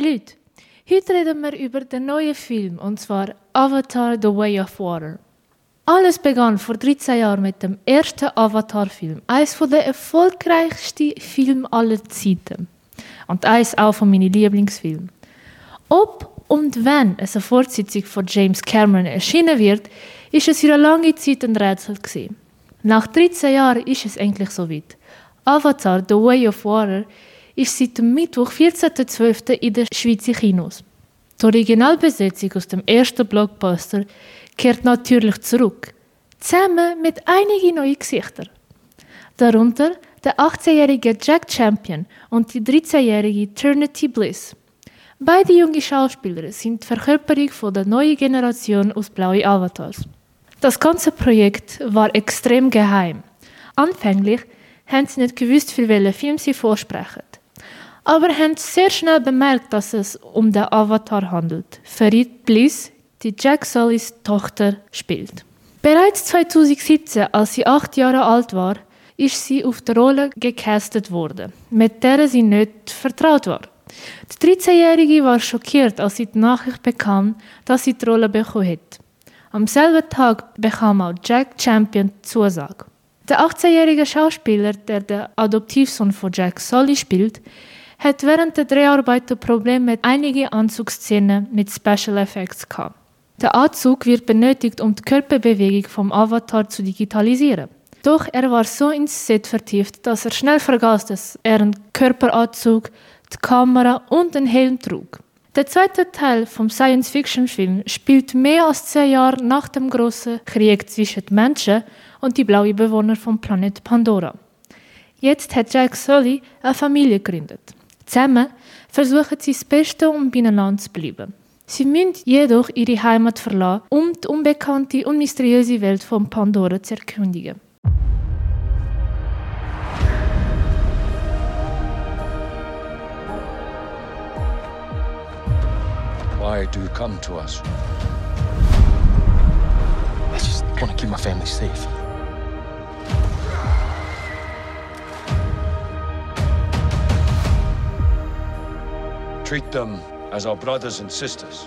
Hey Leute, heute reden wir über den neuen Film, und zwar Avatar The Way of Water. Alles begann vor 13 Jahren mit dem ersten Avatar-Film, eines der erfolgreichsten Filme aller Zeiten. Und eines auch von meinen Lieblingsfilmen. Ob und wenn es eine Fortsetzung von James Cameron erschienen wird, ist es für eine lange Zeit ein Rätsel. Nach 13 Jahren ist es endlich soweit. Avatar The Way of Water ist seit dem Mittwoch, 14.12. in den Schweizer Kinos. Die Originalbesetzung aus dem ersten Blockbuster kehrt natürlich zurück, zusammen mit einigen neuen Gesichtern. Darunter der 18-jährige Jack Champion und die 13-jährige Trinity Bliss. Beide junge Schauspieler sind die Verkörperung von der neuen Generation aus Blaue Avatars. Das ganze Projekt war extrem geheim. Anfänglich haben sie nicht gewusst, für welchen Film sie vorsprechen. Aber haben sehr schnell bemerkt, dass es um den Avatar handelt. Farid Bliss, die Jack Sullys Tochter, spielt. Bereits 2017, als sie acht Jahre alt war, ist sie auf die Rolle gecastet worden, mit der sie nicht vertraut war. Die 13-Jährige war schockiert, als sie die Nachricht bekam, dass sie die Rolle bekommen hat. Am selben Tag bekam auch Jack Champion Zusage. Der 18-jährige Schauspieler, der den Adoptivsohn von Jack Sully spielt, hat während der Dreharbeiten Probleme mit einigen Anzugsszenen mit Special Effects gehabt. Der Anzug wird benötigt, um die Körperbewegung vom Avatar zu digitalisieren. Doch er war so ins Set vertieft, dass er schnell vergaß, dass er einen Körperanzug, die Kamera und den Helm trug. Der zweite Teil vom Science-Fiction-Film spielt mehr als zehn Jahre nach dem großen Krieg zwischen den Menschen und die blauen Bewohner vom Planet Pandora. Jetzt hat Jack Sully eine Familie gegründet. Zusammen versuchen sie das Beste, um beieinander zu bleiben. Sie müssen jedoch ihre Heimat verlassen, um die unbekannte und mysteriöse Welt von Pandora zu erkundigen. Why do you come to us? I just want to keep my family safe. Treat them as our brothers and sisters.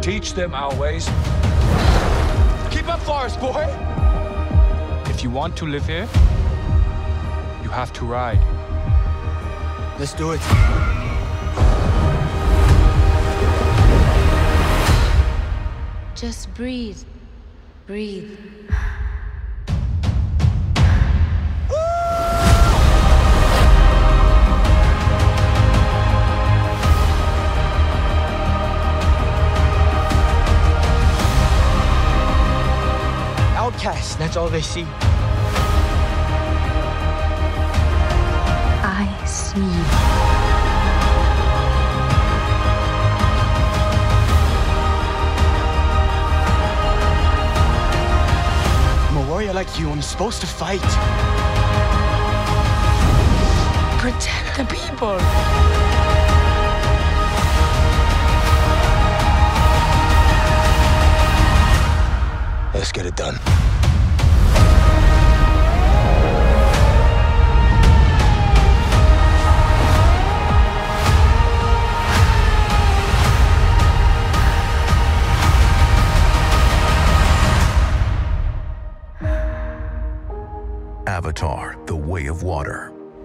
Teach them our ways. Keep up, Forest boy! If you want to live here, you have to ride. Let's do it. Just breathe. Breathe. Outcasts, that's all they see. I see. I'm a warrior like you. I'm supposed to fight. Protect the people. Let's get it done. Avatar The Way of Water.